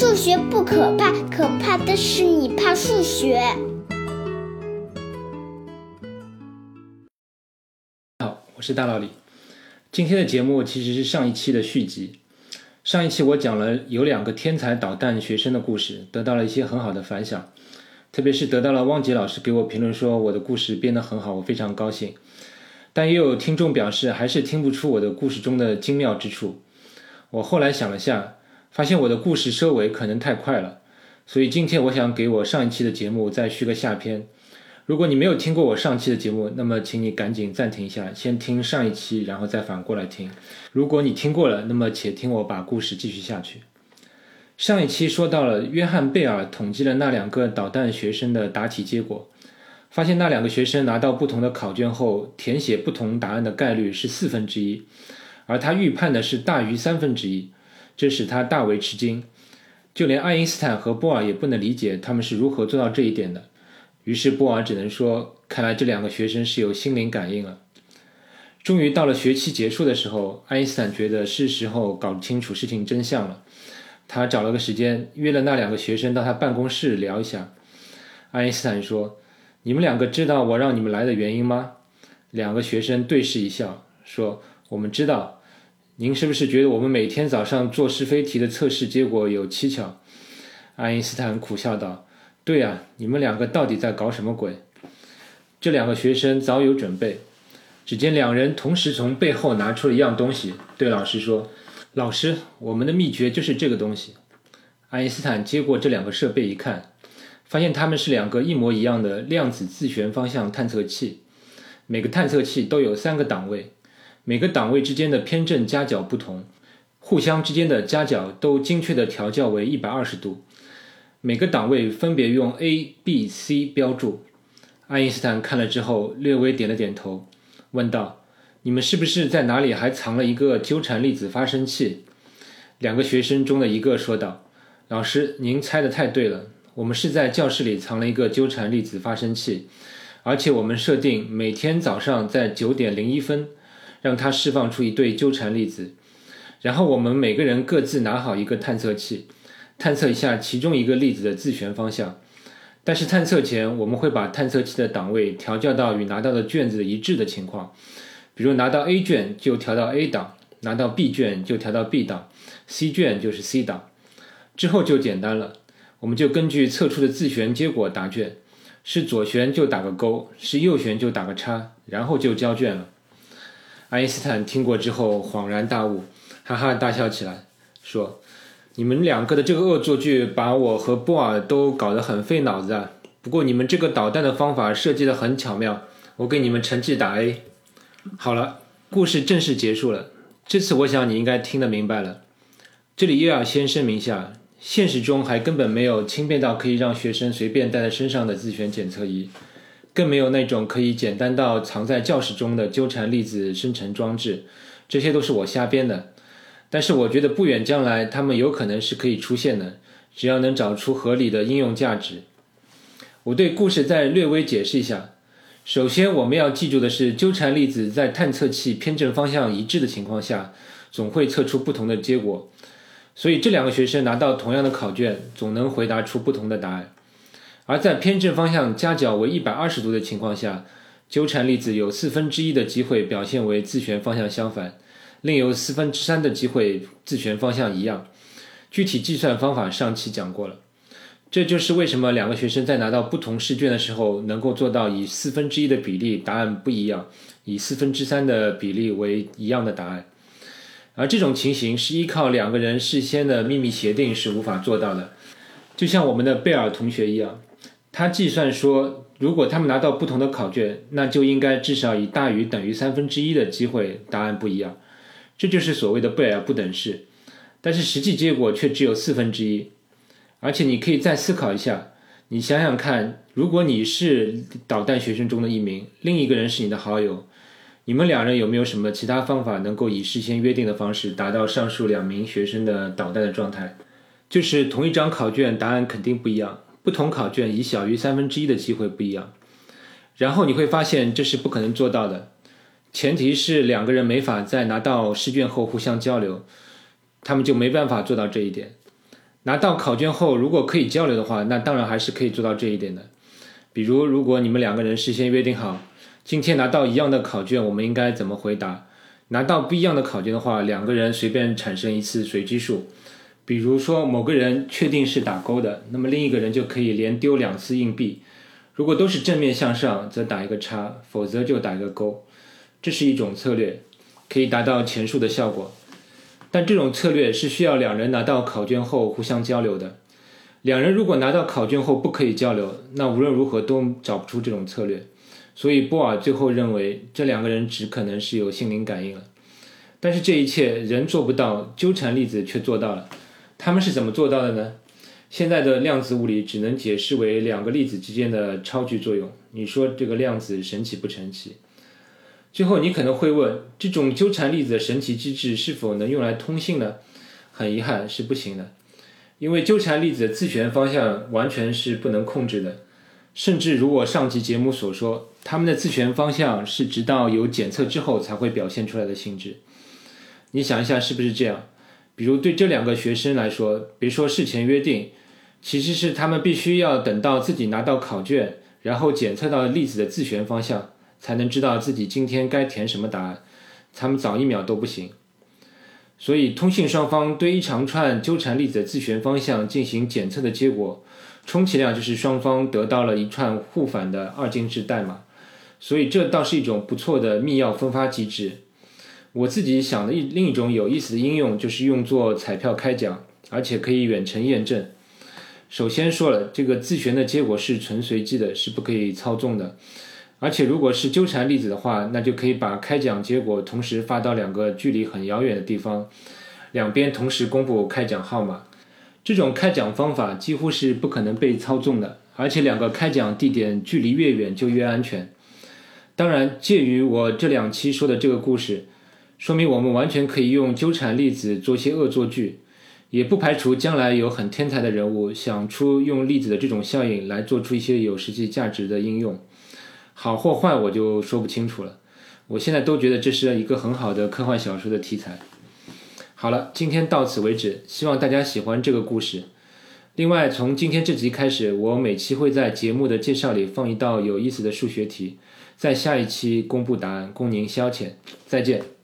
数学不可怕，可怕的是你怕数学。好，我是大老李。今天的节目其实是上一期的续集。上一期我讲了有两个天才捣蛋学生的故事，得到了一些很好的反响，特别是得到了汪杰老师给我评论说我的故事编得很好，我非常高兴。但也有听众表示还是听不出我的故事中的精妙之处。我后来想了下，发现我的故事收尾可能太快了，所以今天我想给我上一期的节目再续个下篇。如果你没有听过我上期的节目，那么请你赶紧暂停一下，先听上一期，然后再反过来听。如果你听过了，那么且听我把故事继续下去。上一期说到了约翰贝尔统计了那两个捣蛋学生的答题结果。发现那两个学生拿到不同的考卷后，填写不同答案的概率是四分之一，而他预判的是大于三分之一，这使他大为吃惊。就连爱因斯坦和波尔也不能理解他们是如何做到这一点的。于是波尔只能说：“看来这两个学生是有心灵感应了。”终于到了学期结束的时候，爱因斯坦觉得是时候搞清楚事情真相了。他找了个时间，约了那两个学生到他办公室聊一下。爱因斯坦说。你们两个知道我让你们来的原因吗？两个学生对视一笑，说：“我们知道。”您是不是觉得我们每天早上做是非题的测试结果有蹊跷？爱因斯坦苦笑道：“对呀，你们两个到底在搞什么鬼？”这两个学生早有准备。只见两人同时从背后拿出了一样东西，对老师说：“老师，我们的秘诀就是这个东西。”爱因斯坦接过这两个设备一看。发现它们是两个一模一样的量子自旋方向探测器，每个探测器都有三个档位，每个档位之间的偏振夹角不同，互相之间的夹角都精确的调校为一百二十度，每个档位分别用 A、B、C 标注。爱因斯坦看了之后略微点了点头，问道：“你们是不是在哪里还藏了一个纠缠粒子发生器？”两个学生中的一个说道：“老师，您猜的太对了。”我们是在教室里藏了一个纠缠粒子发生器，而且我们设定每天早上在九点零一分，让它释放出一对纠缠粒子，然后我们每个人各自拿好一个探测器，探测一下其中一个粒子的自旋方向。但是探测前，我们会把探测器的档位调校到与拿到的卷子一致的情况，比如拿到 A 卷就调到 A 档，拿到 B 卷就调到 B 档，C 卷就是 C 档，之后就简单了。我们就根据测出的自旋结果答卷，是左旋就打个勾，是右旋就打个叉，然后就交卷了。爱因斯坦听过之后恍然大悟，哈哈大笑起来，说：“你们两个的这个恶作剧把我和波尔都搞得很费脑子啊。不过你们这个捣蛋的方法设计得很巧妙，我给你们成绩打 A。”好了，故事正式结束了。这次我想你应该听得明白了。这里又要先声明一下。现实中还根本没有轻便到可以让学生随便带在身上的自选检测仪，更没有那种可以简单到藏在教室中的纠缠粒子生成装置，这些都是我瞎编的。但是我觉得不远将来它们有可能是可以出现的，只要能找出合理的应用价值。我对故事再略微解释一下。首先，我们要记住的是，纠缠粒子在探测器偏振方向一致的情况下，总会测出不同的结果。所以这两个学生拿到同样的考卷，总能回答出不同的答案。而在偏振方向夹角为一百二十度的情况下，纠缠粒子有四分之一的机会表现为自旋方向相反，另有四分之三的机会自旋方向一样。具体计算方法上期讲过了。这就是为什么两个学生在拿到不同试卷的时候，能够做到以四分之一的比例答案不一样，以四分之三的比例为一样的答案。而这种情形是依靠两个人事先的秘密协定是无法做到的，就像我们的贝尔同学一样，他计算说，如果他们拿到不同的考卷，那就应该至少以大于等于三分之一的机会答案不一样，这就是所谓的贝尔不等式。但是实际结果却只有四分之一，而且你可以再思考一下，你想想看，如果你是捣蛋学生中的一名，另一个人是你的好友。你们两人有没有什么其他方法能够以事先约定的方式达到上述两名学生的捣蛋的状态？就是同一张考卷答案肯定不一样，不同考卷以小于三分之一的机会不一样。然后你会发现这是不可能做到的，前提是两个人没法在拿到试卷后互相交流，他们就没办法做到这一点。拿到考卷后，如果可以交流的话，那当然还是可以做到这一点的。比如，如果你们两个人事先约定好，今天拿到一样的考卷，我们应该怎么回答？拿到不一样的考卷的话，两个人随便产生一次随机数。比如说，某个人确定是打勾的，那么另一个人就可以连丢两次硬币。如果都是正面向上，则打一个叉，否则就打一个勾。这是一种策略，可以达到前述的效果。但这种策略是需要两人拿到考卷后互相交流的。两人如果拿到考卷后不可以交流，那无论如何都找不出这种策略。所以波尔最后认为，这两个人只可能是有心灵感应了。但是这一切人做不到，纠缠粒子却做到了。他们是怎么做到的呢？现在的量子物理只能解释为两个粒子之间的超距作用。你说这个量子神奇不神奇？最后你可能会问，这种纠缠粒子的神奇机制是否能用来通信呢？很遗憾，是不行的，因为纠缠粒子的自旋方向完全是不能控制的，甚至如我上集节目所说，它们的自旋方向是直到有检测之后才会表现出来的性质。你想一下，是不是这样？比如对这两个学生来说，别说事前约定。其实是他们必须要等到自己拿到考卷，然后检测到粒子的自旋方向，才能知道自己今天该填什么答案。他们早一秒都不行。所以，通信双方对一长串纠缠粒子的自旋方向进行检测的结果，充其量就是双方得到了一串互反的二进制代码。所以，这倒是一种不错的密钥分发机制。我自己想的一另一种有意思的应用，就是用作彩票开奖，而且可以远程验证。首先说了，这个自旋的结果是纯随机的，是不可以操纵的。而且如果是纠缠粒子的话，那就可以把开奖结果同时发到两个距离很遥远的地方，两边同时公布开奖号码。这种开奖方法几乎是不可能被操纵的，而且两个开奖地点距离越远就越安全。当然，介于我这两期说的这个故事，说明我们完全可以用纠缠粒子做些恶作剧。也不排除将来有很天才的人物想出用粒子的这种效应来做出一些有实际价值的应用，好或坏我就说不清楚了。我现在都觉得这是一个很好的科幻小说的题材。好了，今天到此为止，希望大家喜欢这个故事。另外，从今天这集开始，我每期会在节目的介绍里放一道有意思的数学题，在下一期公布答案，供您消遣。再见。